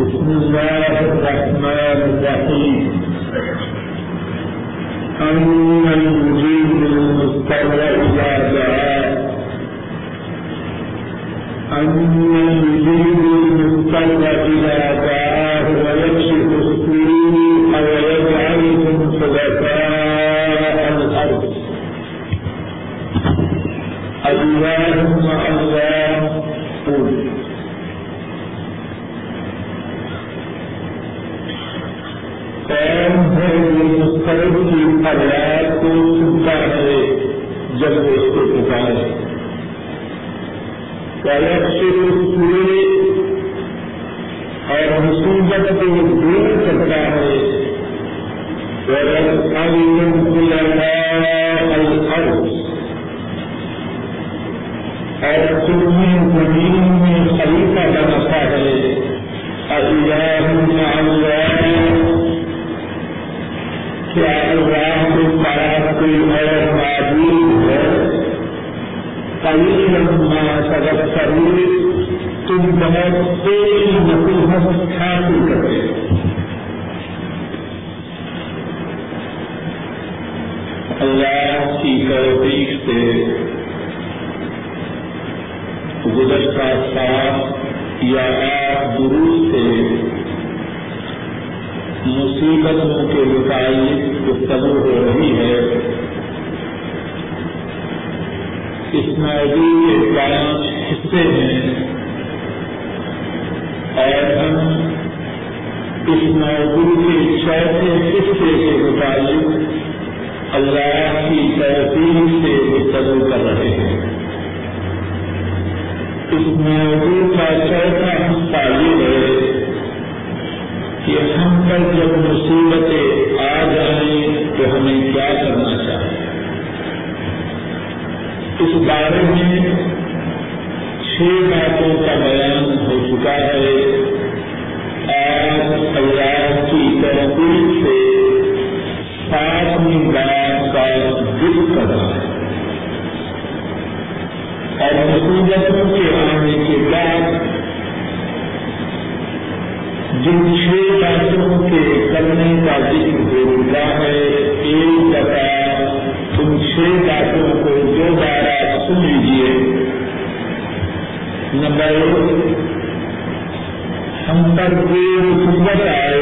بسم الله الرحمن الرحيم أمن يجيب المضطر إذا دعاه أمن يجيب المضطر إذا مسترد کی فریاد کو سنتا ہے جب وہ اس کو پکارے۔ غلط سے سورے اور مصیبت کو دور کرتا ہے۔ اور تمہیں زمین میں خلیفہ بناتا ہے۔ اللہ لمبا سبق کرو تم بہت تیز نصیحت حاصل کرے اللہ کی توفیق سے گزشتہ سال یا آٹھ دروس سے مصیبتوں کے متعلق گفتگو ہو رہی ہے۔ اس موضوع کے پانچ حصے ہیں۔ اور ہم، اس موضوع کے چوتھے حصے کے متعلق اللہ کی توفیق سے گفتگو کر رہے ہیں۔ اس موضوع کا چوتھا حصہ یہ ہے کہ ہم پر جب مصیبتیں آ جائیں تو ہمیں کیا کرنا چاہیے؟ اس بارے میں چھ باتوں کا بیان ہو چکا ہے۔ آج اللہ کی تحقیق سے ساتویں بات کا ذکر کرنا ہے۔ اور مصیبتوں کے آنے کے بعد جن چھ باتوں کے کرنے کا ذکر ہو چکا ہے، ایک دفعہ ان چھ باتوں کو دوبارہ سن لیجیے نمبر ایک، ہم پر جو مصیبت آئے،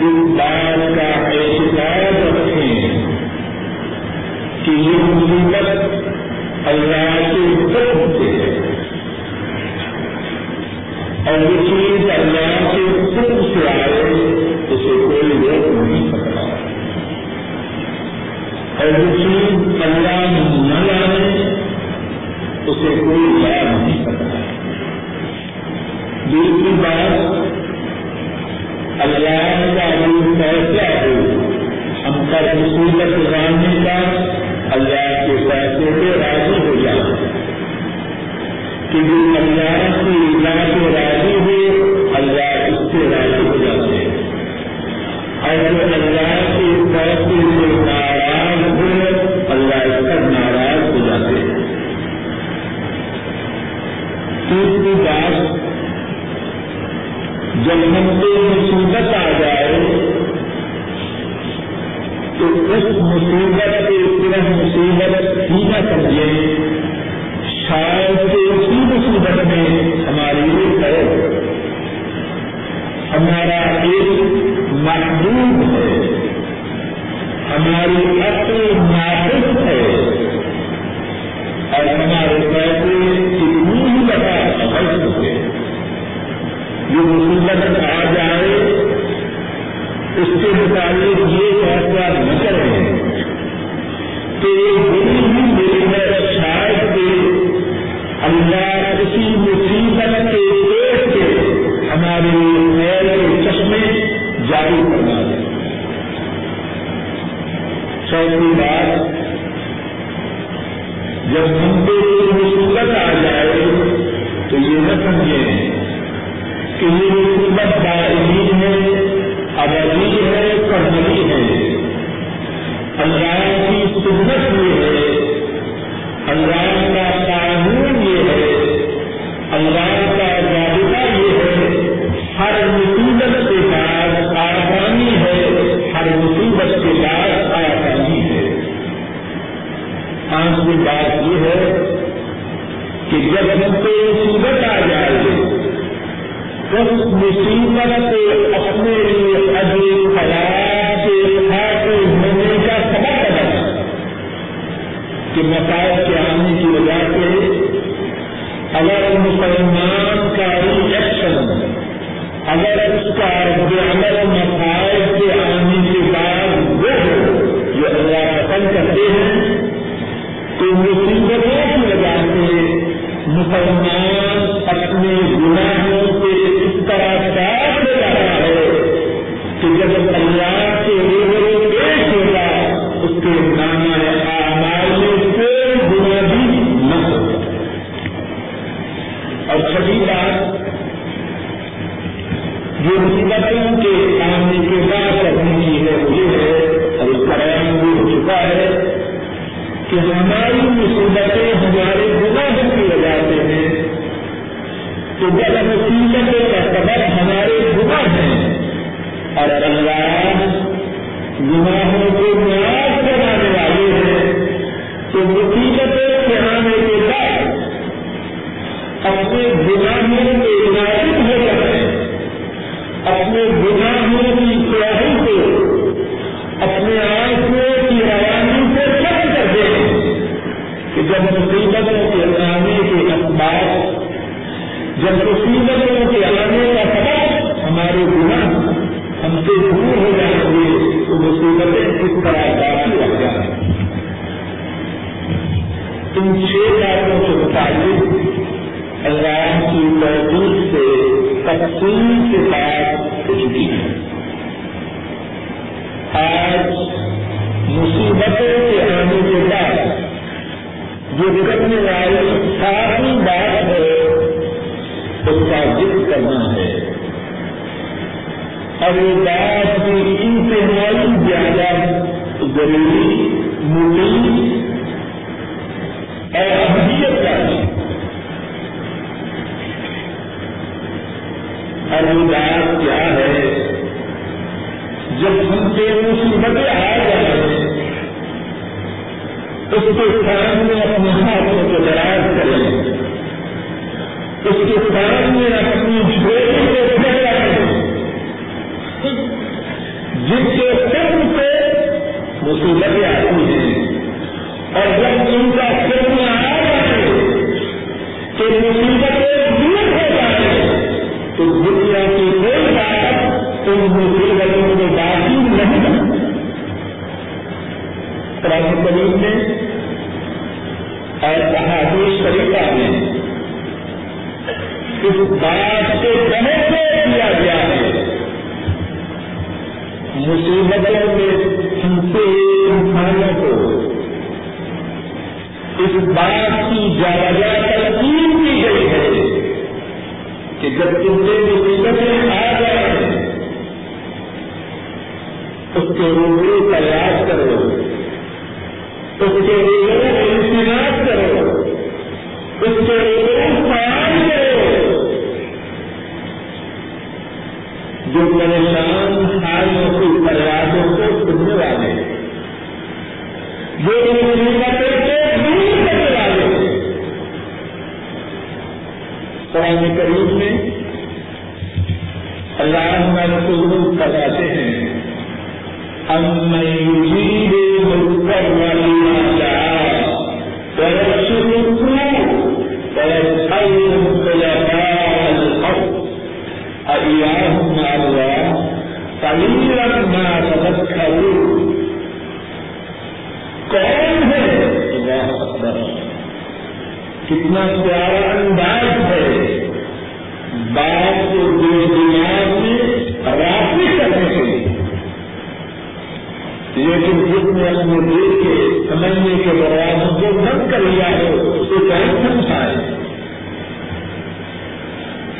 اس بات کا احتجاج رکھیں کہ یہ مصیبت اللہ کے حکم سے ہے۔ اور یہ چیز اللہ کے حکم سے آئے، اسے کوئی روک نہیں سکتا۔ اور یہ چیز اللہ نہ لانے اسے کوئی لا نہیں سکتا دوسری بات، اللہ کا جو فیصلہ ہو ہم پر مصیبت لانے کا اللہ کے فیصلے پہ راضی ہو جائے کہ جو اللہ کی رضا سے راضی ہو اللہ اس سے راضی ہو جاتے۔ ہیں اور جو اللہ کے فیصلے سے بات یہ ہے کہ جب ہم کو مصیبت آ جائے، اس مصیبت سے اپنے لیے ابھی خراب کے حاصل ہونے کا سبب بنا، کہ مسائل کے آنے کی وجہ سے اگر مسلمان کا ریئیکشن اگر اس کا عمل مسائل کے آنے کے بعد وہ جو اللہ پسند کرتے ہیں تو مصیبتوں کی وجہ سے مسلمان اپنے گناہوں سے اس طرح صاف ہو جاتا ہے کہ جب اللہ کے روبرو پیش ہوگا، اس کے نانا اعمال میں کوئی گنا بھی نہ ہوگا اور چھٹی بات جو مصیبتوں کے آنے کے بعد کرنے کی ہے وہ یہ ہے اور اس کا بیان بھی ہو چکا ہے۔ کہ ہماری مصیبتیں ہمارے گناہوں کی وجہ سے ہیں۔ تو جب مصیبتوں کا سبب ہمارے گناہ ہیں اور اللہ گناہوں کو معاف کرانے والے ہیں، تو مصیبتوں کے آنے کے بعد اپنے گناہوں کے ناظر ہو جائے اپنے گناہوں کی مصیبتوں کے آنے کے اخبار، جب مصیبتوں کے آنے کا سبب ہمارے گناہ ہم سے دور ہو جائیں گے تو وہ مصیبتیں کس طرح باقی رہ جائیں ان چھ باتوں کے مطابق اللہ کی تحقیق سے تقسیم کے ساتھ کچھ ہے۔ آج مصیبتوں کے آنے کے بعد جو کرنے والی ساری بات ہے، اس کا ذکر کرنا ہے۔ اور یہ بات بھی انتہائی زیادہ ضروری، مفید اور اہمیت کا ہے۔ اور یہ بات کیا ہے؟ جب ہم سے مصیبتیں آ جائیں اس کے سامنے اپنے ہاتھوں کو دراز کریں۔ اس کے سامنے اپنی جھولی کو پھیلا کریں۔ جس کے سر سے مصیبتیں آتی ہیں۔ اور جب ان کا سر میں آ جائے تو مصیبتیں دور ہو جائیں تو دنیا کی کوئی بات ان مصیبتوں میں باقی نہیں بنتی کریم میں اور احادیث شریفہ میں اس بات کو بہت کیا گیا ہے۔ مصیبتوں میں ہم انسانوں کو اس بات کی زیادہ تلقین کی گئی ہے کہ جب تم سے مصیبتیں آ جائیں اس کے روبرو کا یاد کرو۔ اس کے روبرو انتظار کرو اس کے روبرو قیام کرو جو پریشان حالوں کی فریادوں کو سننے والے جو مصیبتوں کو دور کرنے والے قرآن کریم میں اللہ رسول بتاتے ہیں ہم يجيب المضطر لما کتنا پیارا انداز ہے. بات کو دل دماغ میں راضی کرنے کے لیے. لیکن جس نے اپنے دل کے سمجھنے کے دروازوں کو بند کر لیا ہو اسے کہیں سمجھائے اب نہیں مجھے کر والی بات کہاں ہو کون ہے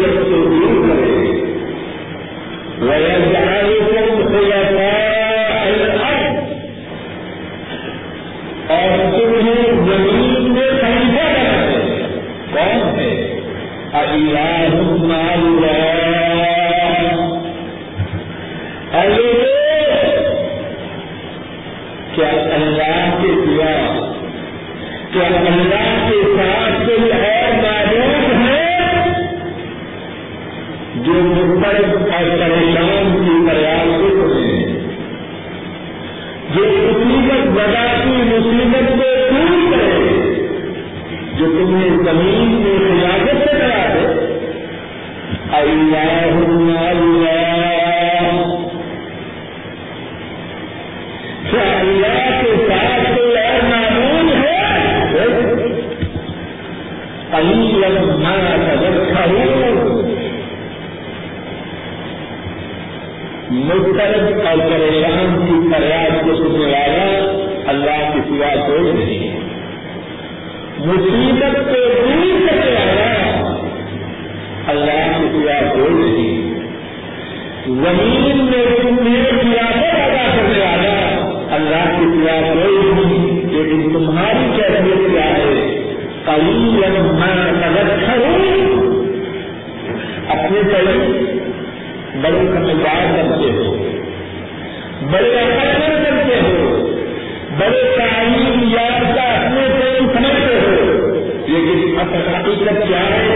لیکن حقیقت کیا ہے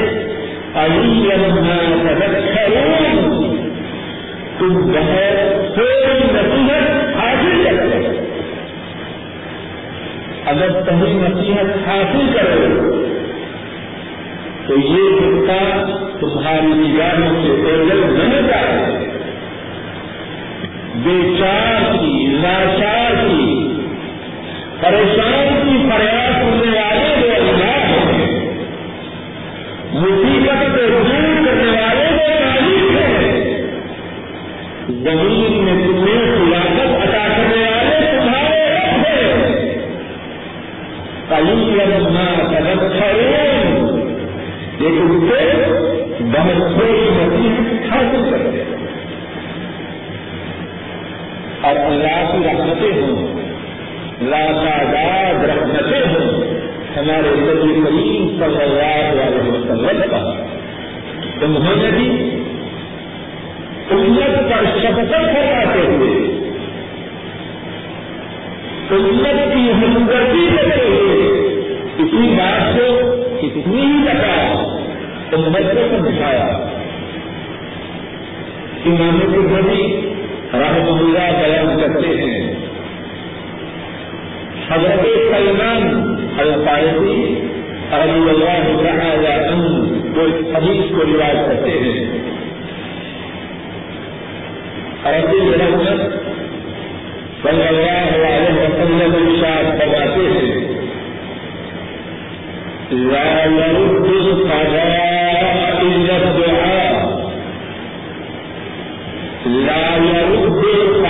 تم بہت تھوڑی نصیحت حاصل کرتے اگر تمہیں نصیحت حاصل کرو تو یہ خطہ تمہاری نگاہوں سے اوجل نہیں جائے بے چار کی لاچار کی پریشان کی فریاد سننے والے وہ اللہ مصیبت سے دور کرنے والے وہ تعلیم ہیں۔ زمین میں تمہیں خلافت عطا کرنے والے تمہارے رب ہیں۔ کئی لمحہ سبق لیکن اسے بہت تھوڑی نصیحت حاصل کرتے ہیں اور اللہ کی رحمتیں ہوں۔ لاتعداد رحمتیں ہوں۔ ہمارے نبی کریم صلی اللہ علیہ وسلم کا انہوں نے بھی امت پر شفقت کرواتے ہوئے۔ امت کی ہمدردی کرتے ہوئے اسی بات کو کتنی ہی بتا امت کو سمجھایا۔ امام بڑی رحم اللہ بیان کرتے ہیں۔ حضرت سلمان الفارسی رضی اللہ تعالی کو حدیث کو رواج کرتے ہیں۔ رضی رحمت صلی اللہ علیہ وسلم ارشاد فرماتے ہیں، لا القضاء الدعاء، لا يرد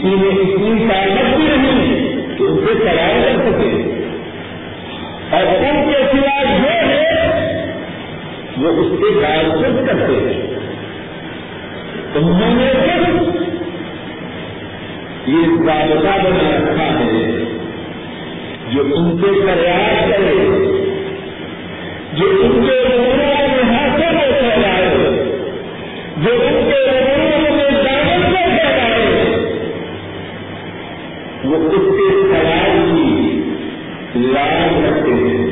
کسی نے اتنی طاقت بھی نہیں کہ ان سے سوال کر سکے۔ اور ان کے سوا جو ہے وہ اس کے تعلق کرتے ہیں۔ انہوں نے صرف یہ ضابطہ بنا رکھا ہے جو ان کے پریاس کرے، جو ان کے روزوں میں حاصل ہو پھیلائے، جو ان کے روزوں میں دعوت کو پھیلائے وہ اس کے سوال کی لاج رکھتے ہیں۔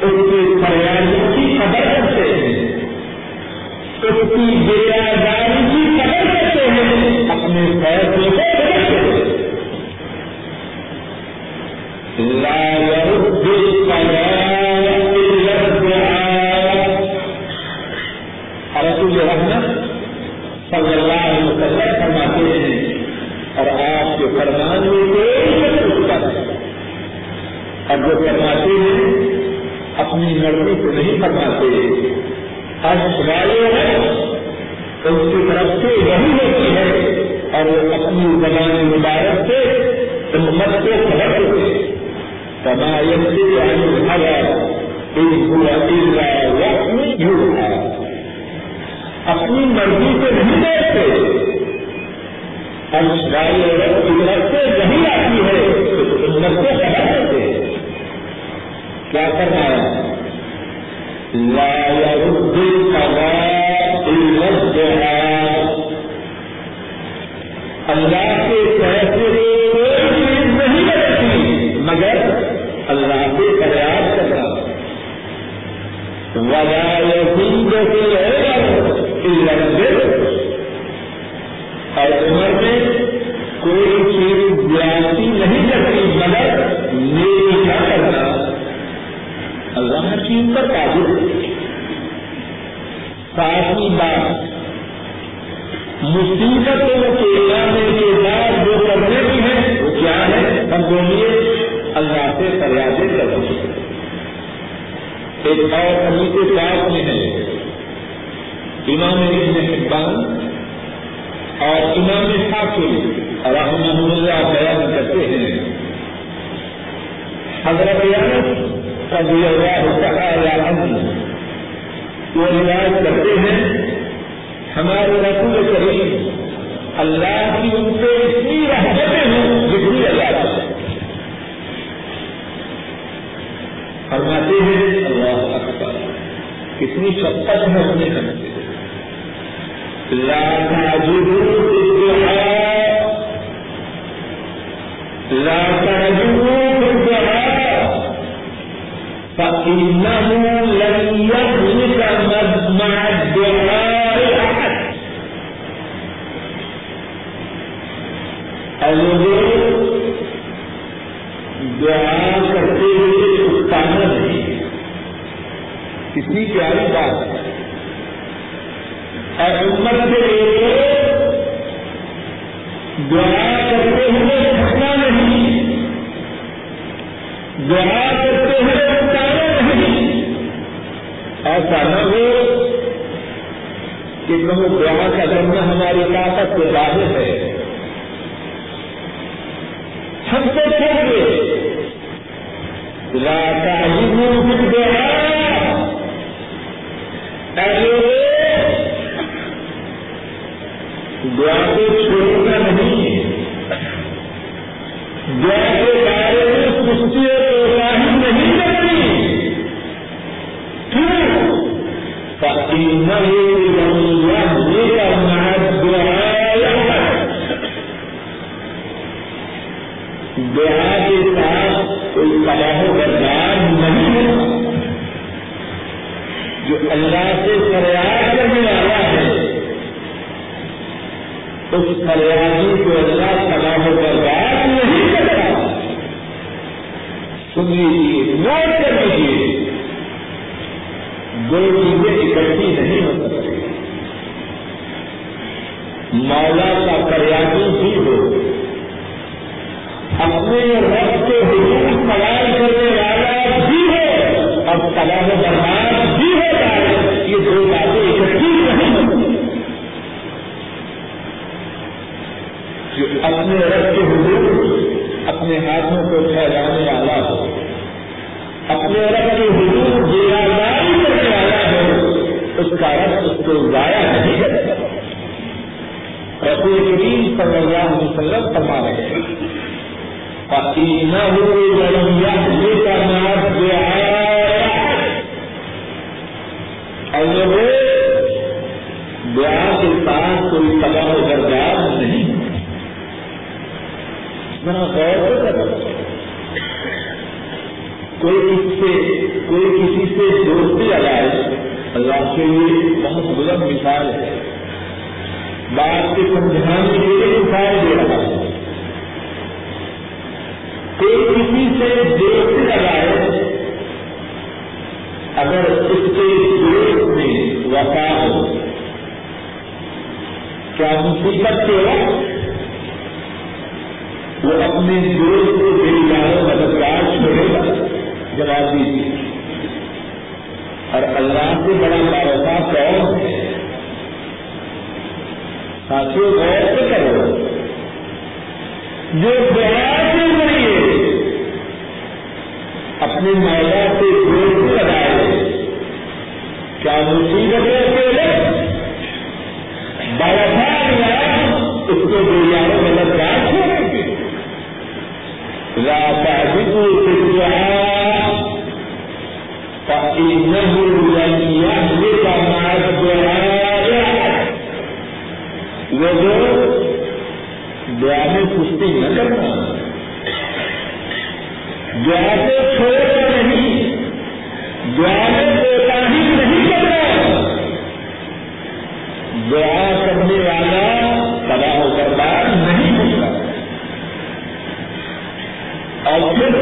اس کے فریادوں کی قدر کرتے ہیں۔ اس کی بے آزادی کی قدر کرتے ہیں۔ اپنے فیصلے کو مرضی سے نہیں فرماتے۔ اب والے ہیں ان کی طرف سے وہی ہوتی ہے۔ اور وہ اپنی زبان مبارک سے امت کو خبر ہوتے ہیں۔ کما سے اپنی مرضی سے نہیں دیکھتے اشرائی عورت کی طرف سے نہیں آتی ہے تو امت کو خبر ہوتے کیا کرنا ہے لا يرد القضاء الا الدعاء اللہ ہر چیز پر قابل ہے۔ ساتویں بات مصیبتوں کے آنے کے بعد جو کرنے کی ہے، وہ کیا ہے؟ ہم بولیے اللہ سے فریادیں کرو۔ ایک اور ابھی کے پاس میں ہے۔ امام ابن حبان اور امام حاکم رحمہ اللہ بیان کرتے ہیں۔ حضرت رضی اللہ تعالی عنہ وہ روایت کرتے ہیں، ہمارے رسول کریم اللہ کی ان سے اتنی رحمتیں ہوں جتنی اللہ فرماتے ہیں، اللہ اکبر، کتنی شفقت ہے اپنے کرتے لا تعجبوا بالدعاء لا تعجبوا فإنه لن يخلق الدعاء أحد اور دعا کرتے ہوئے اکتانا نہیں کتنی پیاری بات ہے۔ اور امت کے لیے دعا کرتے ہوئے تھکنا نہیں۔ دعا کرتے ہوئے ایسا نہ ہو کہ وہ دعا کا کرنا ہماری طاقت کے ظاہر ہے۔ ہم کو چھوڑ گئے راتا ہی دعا دعا کو چھوڑنا نہیں دعا کے بارے میں سستی اور کوتاہی نہیں کرنی کیوں دعا کے ساتھ کوئی و بردار نہیں جو اللہ سے فریاد کرنے والا ہے اس فریادی کو اللہ تباہ و بردار نہیں کرتا سن لیجیے نوٹ کر لیجیے دو چیزیں نہیں ہو سکتی مولا کا فریادی بھی ہو۔ اپنے رب کے حضور سوال کرنے والا بھی ہو اور تباہ و برباد بھی ہو جائے، یہ دو باتیں اکٹھی نہیں ہوتی جو اپنے رب کے حضور اپنے ہاتھوں کو پھیلانے والا ہو، اپنے رب اس کا رس اس کو ضائع نہیں کرے رسول کریم صلی اللہ علیہ وسلم فرما رہے ہیں یہ کا نام جو اور وہ دعا کے ساتھ کوئی تباہ و برباد نہیں ذرا غور کر کوئی کسی سے، کوئی کسی سے دوستی لگائے اللہ کے لیے بہت بلند مثال ہے۔ بات کے سمجھانے کے لیے مثال دے رہا ہے کوئی کسی سے دوستی لگائے اگر اس کے دوست میں وفا ہو، کیا مصیبت کے وقت وہ اپنے دوست کو دے جاؤ مددگار چھوڑے گا؟ جواب دیجیے۔ اور اللہ سے بڑا بھروسہ کون ہے ساتھیوں غور سے کرو۔ جو دعا کے ذریعے اپنے مولا سے دوست لگائے۔ کیا مصیبتوں کے لیے بڑا اس کو دے جاؤ مددگار چھوڑے گی لا تعبدوا فإنه لن يهلك وہ دعا میں سستی نہ کرنا دعا کو چھوڑنا نہیں دعا میں کوتا ہی نہیں کرنا دعا کرنے والا تباہ و برباد نہیں ہوتا اور پھر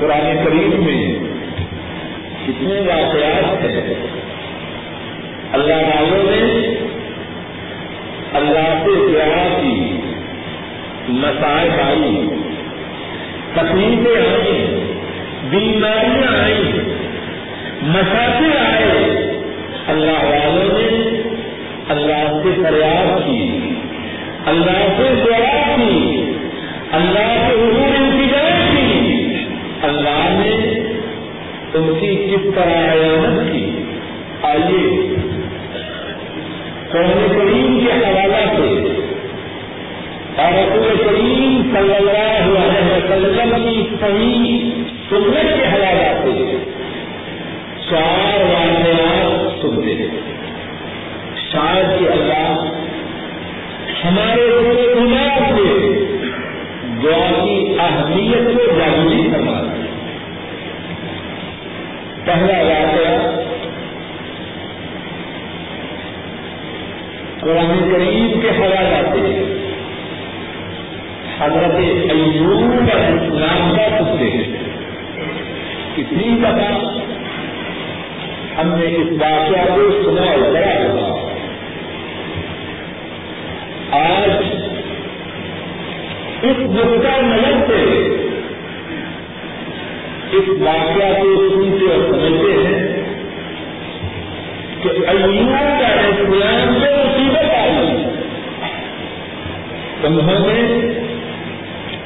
قرآن کریم میں کتنے واقعات ہیں۔ اللہ والوں نے اللہ سے دعا کی، مسائل آئی تکلیفیں آئی بیماریاں آئی مسافر آئے۔ اللہ والوں نے اللہ سے فریاد کی، اللہ سے دعا کی، اللہ سے حضور انتظار کی۔ اللہ نے ان کی کس طرح عیادت کی؟ آئیے قرآن کریم کے حوالہ سے اور رسول کریم صلی اللہ علیہ وسلم کی صحیح سنت کے حوالہ سے چار واقعات سنتے ہیں۔ شاید کہ اللہ ہمارے دماغ سے دعا کی اہمیت کو جاگری کروا پہلا واقعہ قرآن کریم کے حوالہ سے حضرت ایوب اسلام کا پتلے کتنی دفعہ ہم نے اس واقعہ کو سنا اور بڑا ہوا آج اس گپتا نظر سے اس واقعہ کو سنتے اور سمجھتے ہیں کہ ایوب کا اسلام سے مصیبت آئی انہوں نے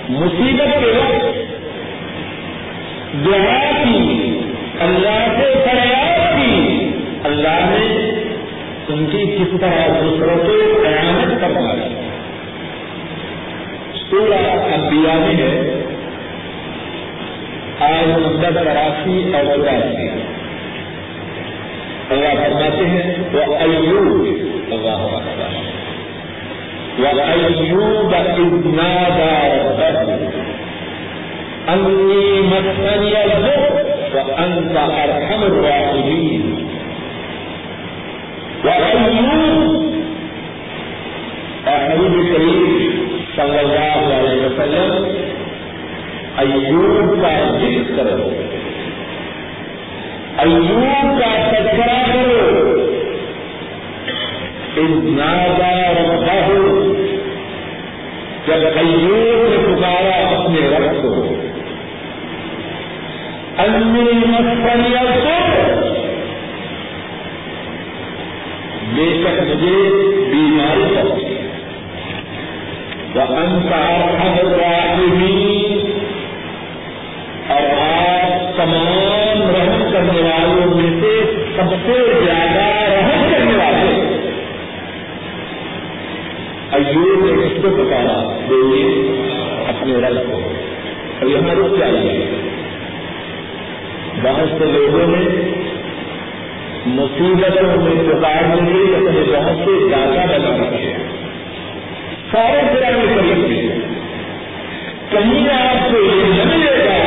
مصیبت کے وقت دعا کی، اللہ سے فریاد کی۔ اللہ نے ان کی کس طرح دوسروں سے قیامت کروائی سورہ انبیاء میں ہے۔ آج نمبر تراسی اور چوراسی اللہ فرماتے ہیں وہ ایوب اللہ وأيوب إذ نادى ربه، أني مسني الضر وأنت أرحم الراحمين۔ وأيوب حبيب الكريم صلى الله عليه وسلم ایوب کا ذکر کرو۔ ایوب کا تذکرہ کرو۔ نادا ربا جب ایوب نے پکارا اپنے رب کو، انی مسیا بے شک مجھے بیماری پہنچی وہ انکار اور تمام رحم کرنے والوں میں سے سب سے زیادہ رحم کرنے والے ایوب نے اس کو بتایا دیوی اپنے رب کو۔ اور یہاں رک جائیے۔ بہت سے لوگوں نے مصیبتوں میں سرکار نے اپنے بہت سے زیادہ بنا رکھے سارے طرح کمی کہیں آپ کو یہ نہیں لے گا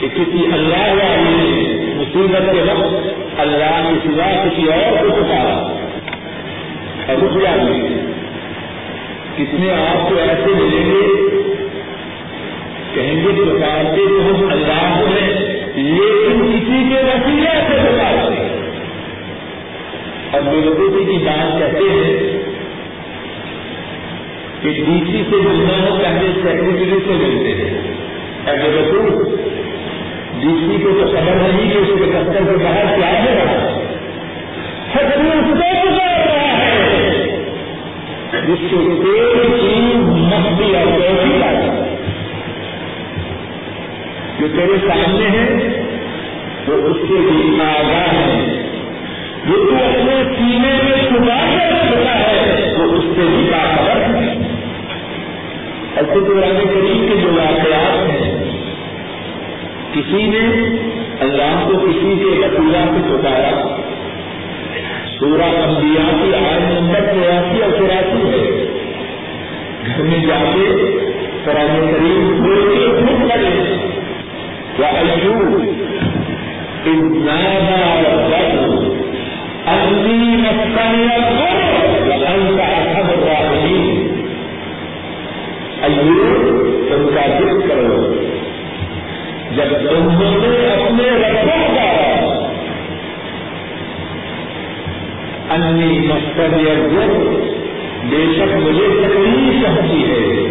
کہ کسی اللہ والے مصیبت کے وقت اللہ کے سوا کسی اور کو پکارا اور رک جائیے کتنے آپ کو ایسے ملیں گے، کہیں گے پکارتے تو ہم اللہ کو ہیں، لیکن کسی کے وسیلہ سے پکارتے اور بلکوتی کی بات کہتے ہیں کہ ڈی سی سے ملنا ہو، پہلے سیکرٹری سے ملتے ہیں۔ اگر رسول ڈی سی کو تو خبر نہیں کہ اس کے دفتر کے باہر کیا ہے۔ جس کو کوئی چیز مستی اور کیسی لاتا جو تیرے سامنے ہے، وہ اس کے لیے آگاہ ہے۔ جو تو اپنے سینے میں چھپا کر رکھتا ہے، وہ اس سے بھی باخبر ہے۔ ایسے قرآن کریم کے جو واقعات ہیں کسی نے اللہ کو کسی کے وسیلہ سے چھپایا سورہ انبیاء کی آئے نمبر تراسی اور چوراسی ہے۔ گھر میں جا کے قرآن کریم بول کے خود کرے وأيوب إذ نادى ربه أني مسني الضر وأنت أرحم الراحمين تم کا ذکر کرو۔ جب تم نے اپنے ربوں کا انی مستری الضر بے شک مجھے تکلیف پہنچی ہے۔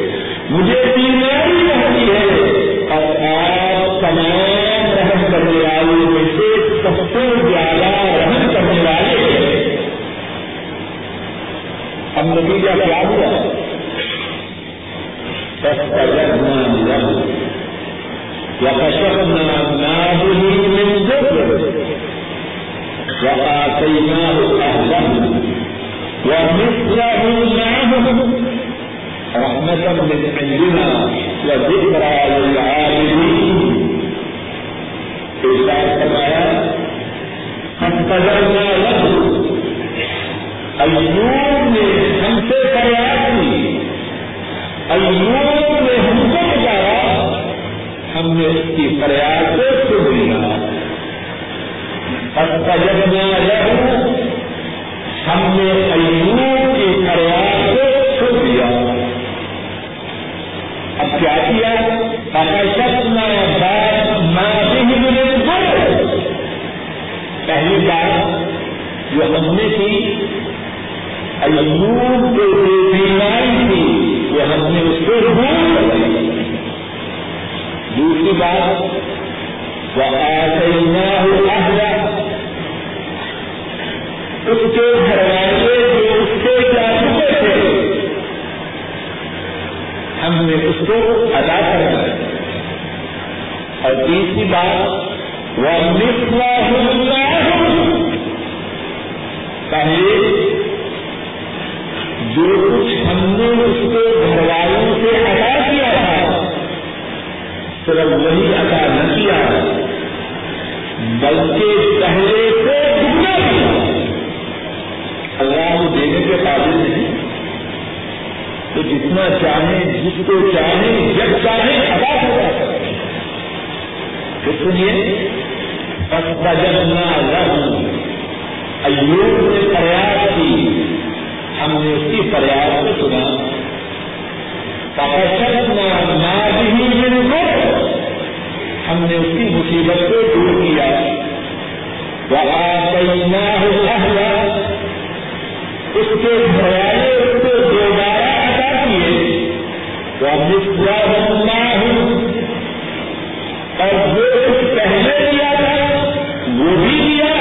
مجھے بیماری پہنچی ہے۔ اور آپ تمام رحم کرنے والے میں سے سب سے زیادہ رحم کرنے والے ہیں۔ اب نتیجہ کیا ہوا؟ سب کا فاستجبنا له وكشفنا به من وآتيناه أهله معهم رحمة من عندنا وذكرى فرمایا له ایوب نے ہم سے فریاد کی ایوب نے ہم کو ہم نے اس کی فریاد کو سن لیا۔ فاستجبنا له، ہم نے ایوب کی فریاد کو سن لیا۔ اب کیا کیا؟ فکشفنا ما به پہلی بات جو ہم نے کی، ایوب کے جو بیماری تھی، وہ ہم نے اس کو دور کر دی۔ دوسری بات وہ آسنا اس کے گھر والے جو اس کے جا چکے تھے، ہم نے اس کو ادا کرنا ہے اور تیسری بات وہ مسلا پہلے، جو صرف وہی ادا نہ کیا، بلکہ پہلے سے دگنا کیا اللہ کو دینے کے قابل نہیں۔ تو جتنا چاہیں جس کو چاہیں جب چاہیں ادا کر سکتے پھر سنیے بجنا رہوں ایوب نے فریاد کی۔ ہم نے اس کی فریاد کو سنا۔ نہ بھی ہم نے اس کی مصیبت کو دور کیا۔ اس کے گھر اس کو دوبارہ ادا کیے۔ تو اب مسکرا بننا ہوں اور جو کچھ پہلے دیا تھا، وہ بھی دیا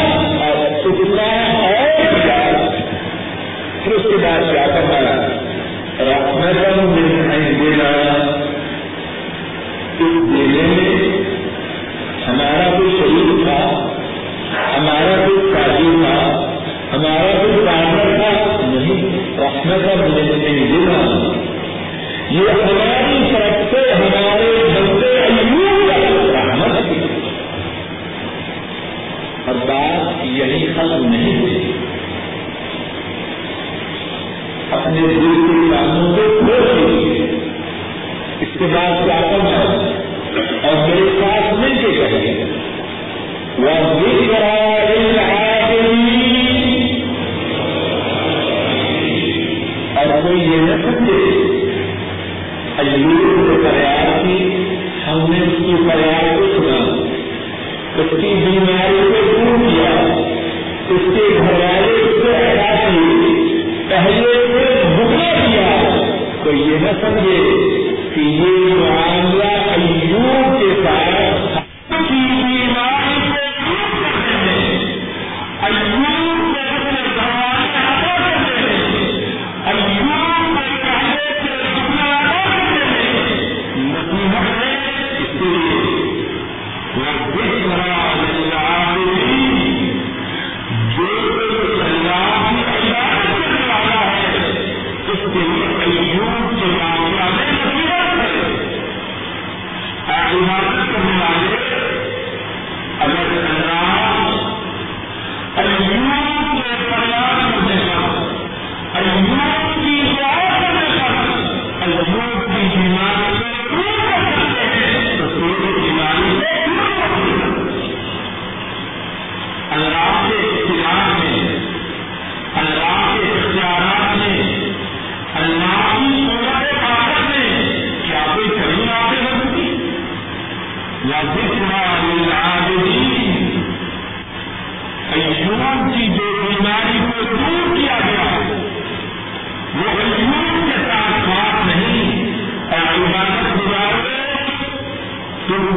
اور اتنا اور دیا پھر اس کے بعد کیا کرنا؟ رحمتم من عندنا اس دینے میں مطلب گنا یہ ہماری طرف سے ہمارے بندے رحمت کی اور بات یہی ختم نہیں ہوئی۔ اپنے دل کے کاموں کو کھول دیجیے اس کے بعد اور میرے ساتھ مل کے کریے وہ کوئی یہ نہ سمجھے۔ ایوب نے فریاد کی، ہم نے اس کی فریاد کو سنا۔ اس کی بیماری کو دور کیا۔ اس کے گھر والے اس کو ہٹا دیے پہلے سے بکرا کیا۔ تو یہ نہ سمجھے کہ یہ معاملہ ایوب کے ساتھ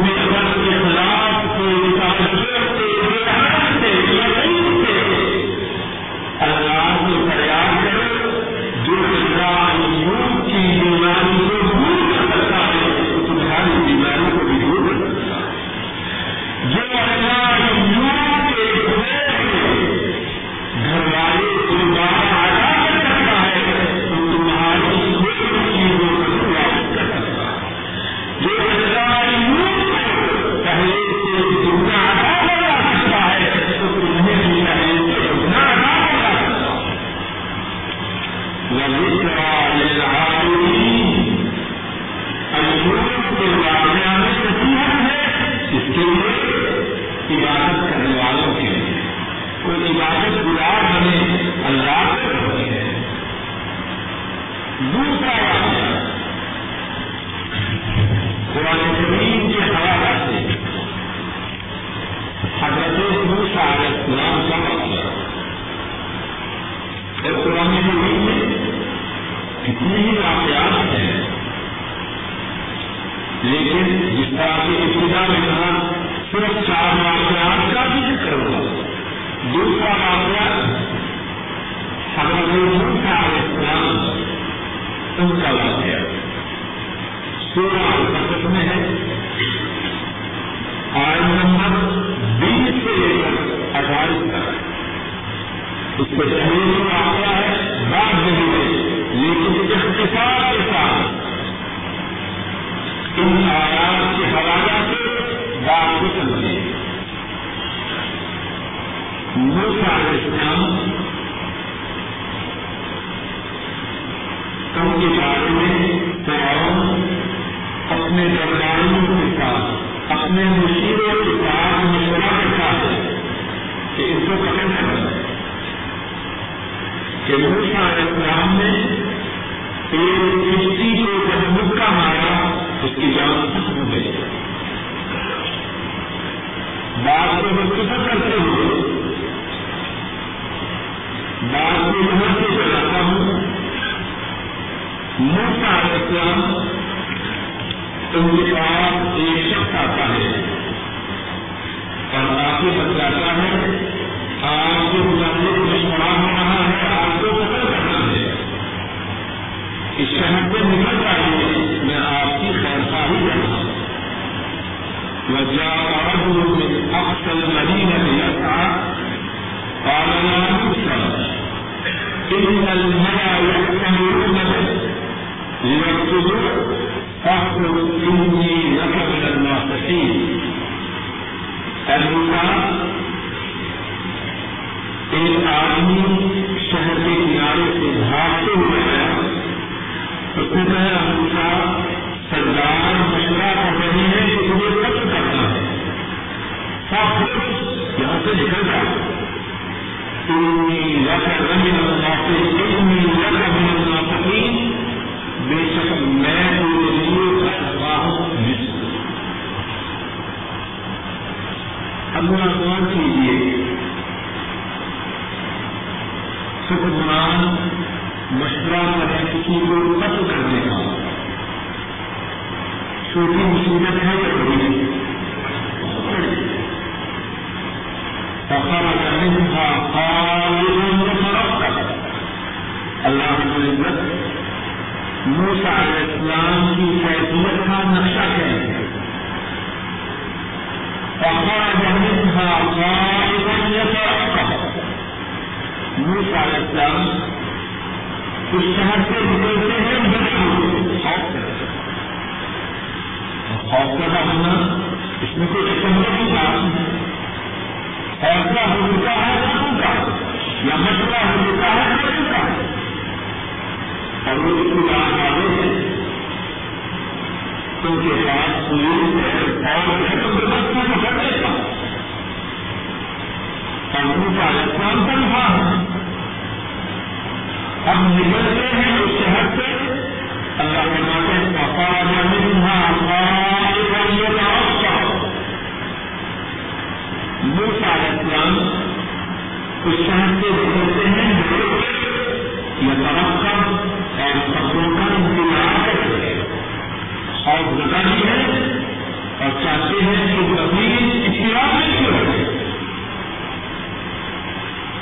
میں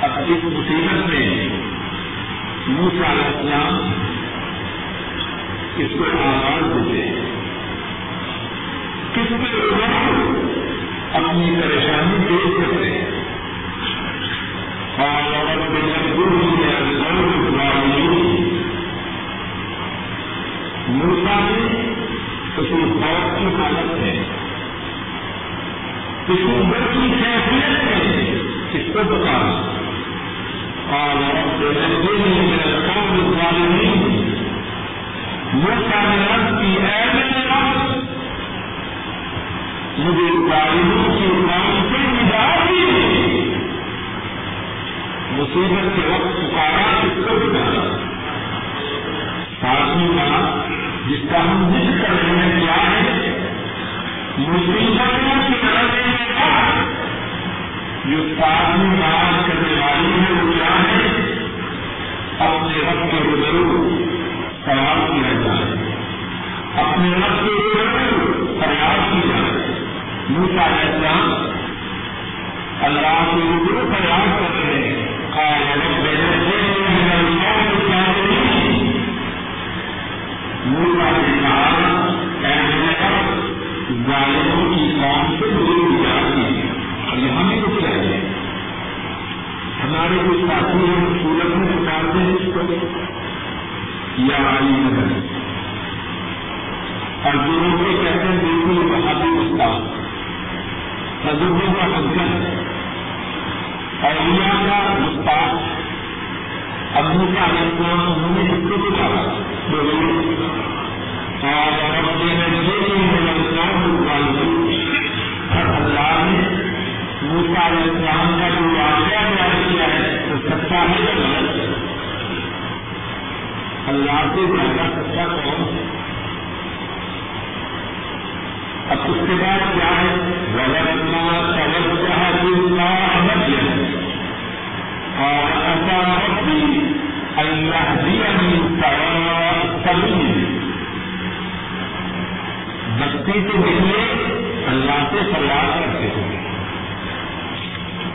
اب اس مصیبت میں موسا علیہ السلام اس کو آواز دیتے ہیں۔ کس کے اپنی پریشانی دیکھ سکتے ہیں؟ اور عورت موسا میں کسی خوف کی حالت ہے کسی ڈر کی حیثیت ہے اس کو بتا جس کا ہم ذکر کر رہے ہیں کیا ہے مصیبتوں کی لڑنے کے جو ساتھ بات کرنے والی ہے وہ کیا ہے اپنے رب کے روبرو سوال کیا جائے۔ اپنے رب کے روبرو فریاد کی جائے۔ موسا السلام اللہ کے روبرو فریاد کر رہے ہیں۔ موسا نے کہا ظالموں کی قوم سے دور جاتی ہے اور یہاں بھی کچھ چاہیے ہمارے کچھ ساتھی ہیں سورت میں پکارتے ہیں اس کو۔ یا آئی نگر۔ اور جو لوگ کہتے ہیں، بالکل بہادی استاد۔ تجربوں کا فنکشن ہے کا استاد۔ ابو کا السلام انہوں نے اس کو پکارا اور اپنے اللہ نے موسا علیہ السلام کا جو واقعہ بیان کیا ہے، وہ سچا ہے یا غلط ہے؟ اللہ سے زیادہ سچا کون؟ اب اس کے بعد کیا ہے؟ وغیرہ توجہ دلّہ مدیہ اور اچانک بھی اللہ دیا سبھی بستی سے ملے اللہ سے سوال کرتے ہوئے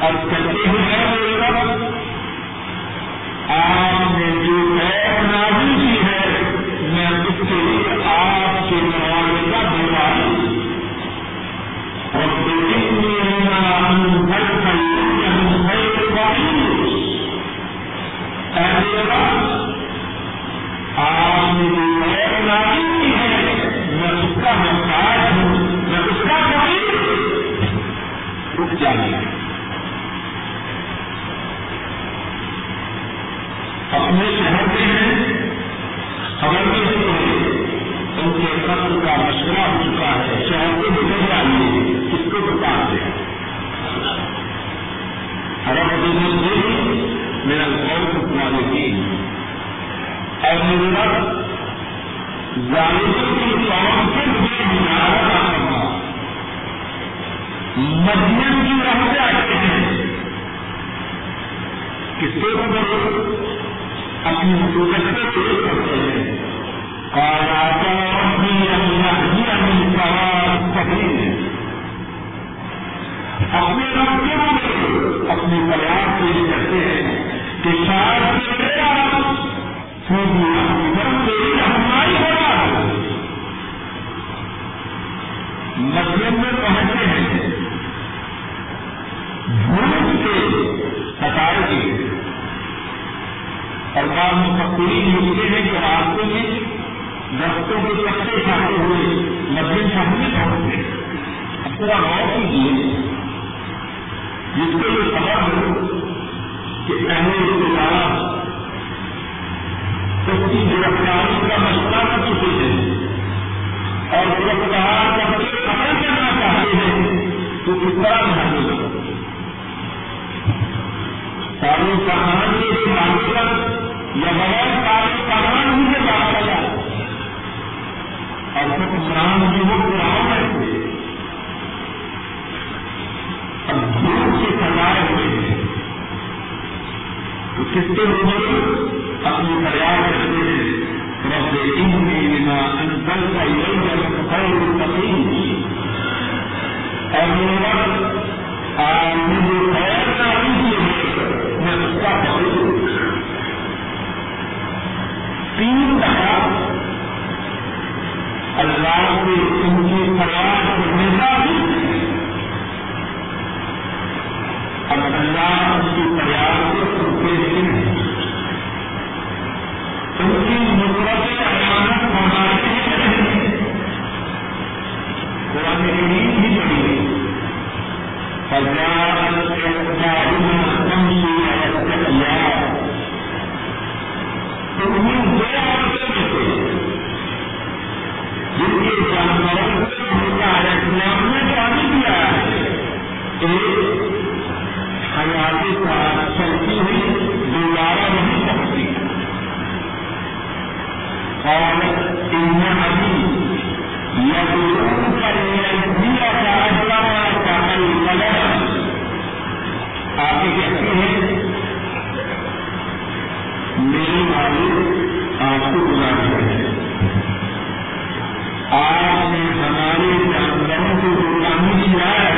اب کرتے ہیں آپ نے جو ہے نازی کی ہے میں اس کے لیے آپ کے معاملے کا دعا اور آپ نے جو چاہیے اپنے شہر میں ہیں، خبر ان کے قتل کا مشورہ ہو چکا ہے، شہر کو نکل جائیے اس کو بتا دیں ارب عدم سے میرا غور سکھانے کی اور میرے ظالم کے طور پر مجھے ہدایت کا مجمل کی راہ پہ آتے ہیں۔ کہ صرف اپنی حقوقت سے شروع کرتے ہیں۔ اور آتا اپنی اللہ ہی اپنی سوال سبھی ہے اپنے رقبے میں اپنے پریاس کے لیے کرتے ہیں کہ شاید میرا سوری ادھر تیری ہماری ہوگا مسلم میں پہنچے ہیں۔ جھوٹ کے ہٹائے گئے اور ہیں کہ راستے میں درختوں کے ہوئے پورا غور کیجیے۔ جس کو یہ خبر ہو کہ پہلے اس کی گرفتاری کا مسئلہ کر چکے ہیں اور گرفتار کر کے کرنا چاہتے ہیں، تو کس طرح اور سامان کے لیے یا بغیر سامان ہی سے بات کر اور میں سے سجائے ہوئے ہیں۔ تو کس کے لوگ اپنی فریاد کرتے ہیں۔ رب کا یہی اور میرا تین دفعہ اللہ ان کی فراغ کرنے کا اللہ ان کی ہیں ان کی مناتے ہیں قرآن بھی ہے ایک حیاتی چلتی ہوئی دوبارہ نہیں پہنچتی۔ اور ان میں ابھی یا لگا آپ کہتے میری معلوم آپ کو گزارنا ہے آپ نے ہمارے جانوروں کو غلامی کیا ہے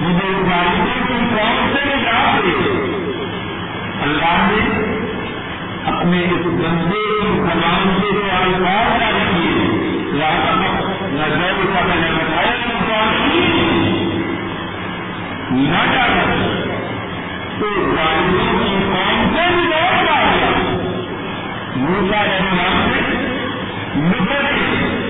مجھے معلوم کہ کون سے نجات دے اللہ نے اپنے اس گندے کی زبان سے کا میں نے بتایا نہ جانا تو ظالموں کی قوم سے نجات پا گیا موسا رحمان سے نکل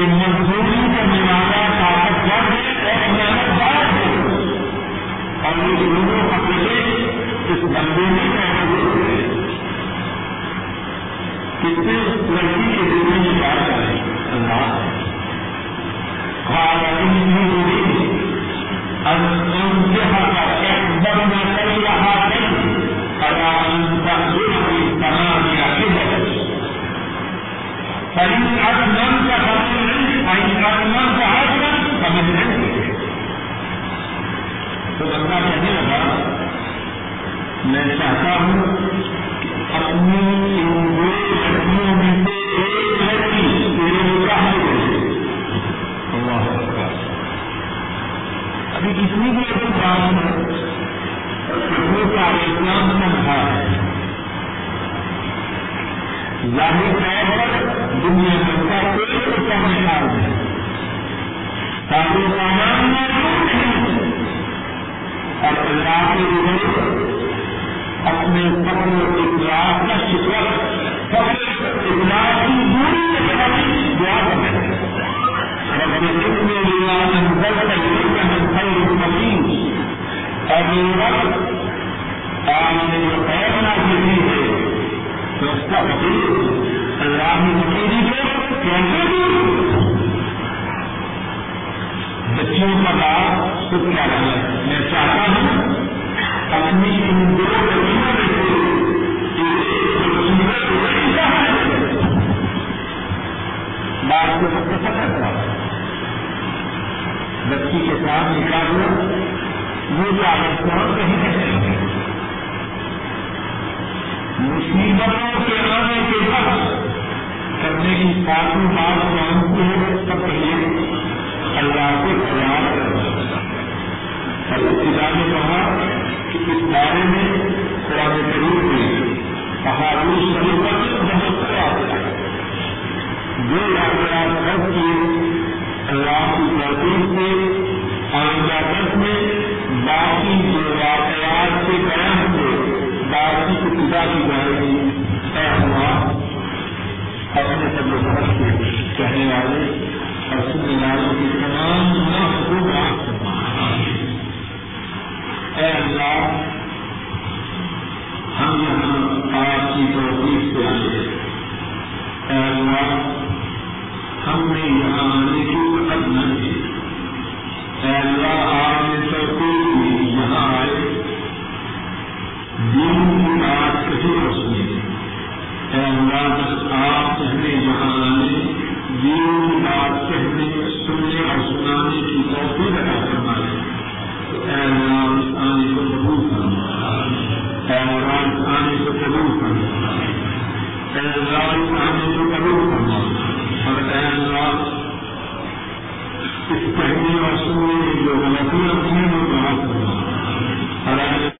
کہ مزدوری کرنے والا طاقتور ہے اور محنت دار ہے۔ اور یہ دونوں اس بندے میں کتنے لڑکی کے دل میں کریں اللہ۔ تو بندہ کہنے لگا، میں چاہتا ہوں کہ اپنی ان لڑکیوں میں سے ایک لڑکی تیرے نکاح میں اللہ اکبر۔ ابھی کتنی بھی ایسی بات ہے؟ وہ کا اسلام سمجھا ہے۔ ظاہر طور پر دنیا بھر کا کوئی ایسا ہے۔ سارے سامان موجود ہیں اور اللہ کے لیے اپنے فخر و کا شکر فخر کی دوری کے دعا رب رب ہے اللہ کو دور بچیوں کا بات خود کیا ہے۔ میں چاہتا ہوں اپنی ان دو بچیوں میں سے بات کو سب کو پتہ کرا بچی کے ساتھ نکاح ہوا وہ جو آگے کون کہیں کہیں مصیبتوں کے آنے کے بعد کرنے کی ساتھی بات مانتے ہیں سب پہلے اللہ کو خیال کرنا اور ابتدا نے کہا کہ اس بارے میں قرآن کریم میں بہادر پہاڑی شریف بہت خیال ہے جو واقعات کر کیے اللہ کی توفیق سے آئندہ دس میں باقی جو واقعات سے بیان ہوئے، باقی ابتدا کی جائے گی اے اللہ، اپنے سب لوگ کے کہنے والے اور سننے والوں کی تمام محبوب اے اللہ ہم یہاں آپ کی توفیق سے آئے اے اللہ ہم نے یہاں آنے کی وقت نہ کی اے اللہ آپ نے سب کو یہاں آئے، دین کی بات کہیں رسنے اے اللہ، بس آپ ہمیں یہاں آنے دین بات کہنے سننے اور سنانے کی توفیق ادا کرنا ہے اس آنے کو قبول کرنا اس آنے کو قبول کرنا اس آنے کو قبول کرنا اور اس کہنے اور سننے میں جو غلطیاں تھیں وہ بات کرنا اور